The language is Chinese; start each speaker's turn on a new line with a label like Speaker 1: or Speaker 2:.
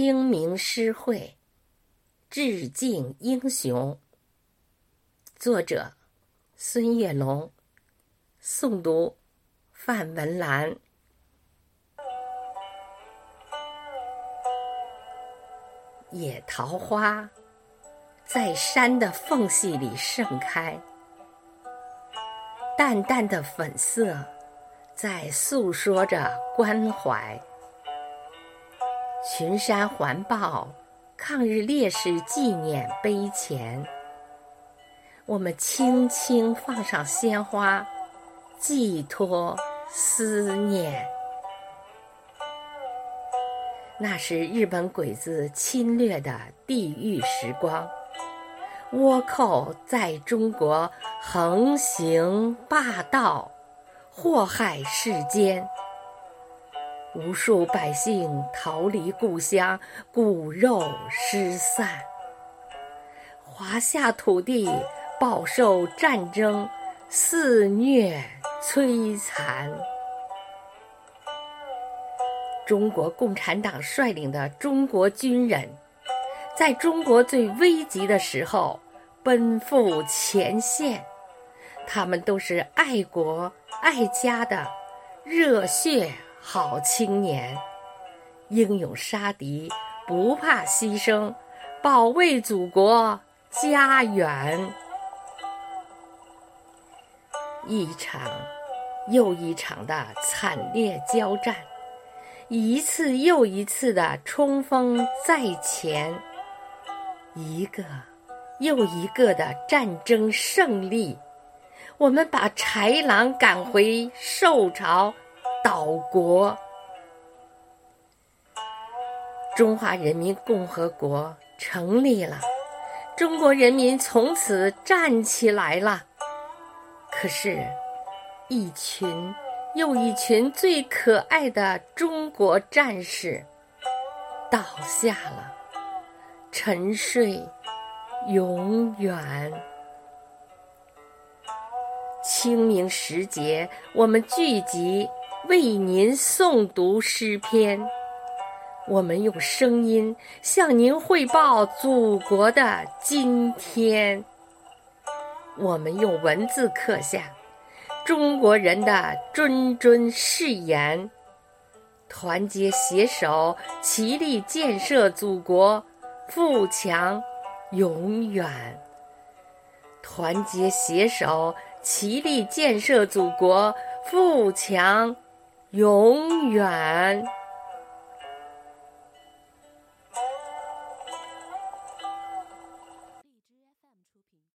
Speaker 1: 清明诗会，致敬英雄。作者：孙月龙。诵读：范文兰。野桃花在山的缝隙里盛开，淡淡的粉色在诉说着关怀。群山环抱抗日烈士纪念碑前，我们轻轻放上鲜花，寄托思念。那是日本鬼子侵略的地狱时光，倭寇在中国横行霸道，祸害世间。无数百姓逃离故乡，骨肉失散；华夏土地饱受战争肆虐摧残。中国共产党率领的中国军人，在中国最危急的时候奔赴前线，他们都是爱国爱家的热血。好青年，英勇杀敌，不怕牺牲，保卫祖国家园。一场又一场的惨烈交战，一次又一次的冲锋在前，一个又一个的战争胜利，我们把豺狼赶回兽巢。岛国，中华人民共和国成立了，中国人民从此站起来了。可是，一群又一群最可爱的中国战士倒下了，沉睡永远。清明时节，我们聚集。为您诵读诗篇，我们用声音向您汇报祖国的今天。我们用文字刻下中国人的谆谆誓言：团结携手，齐力建设祖国富强永远；团结携手，齐力建设祖国富强。永远。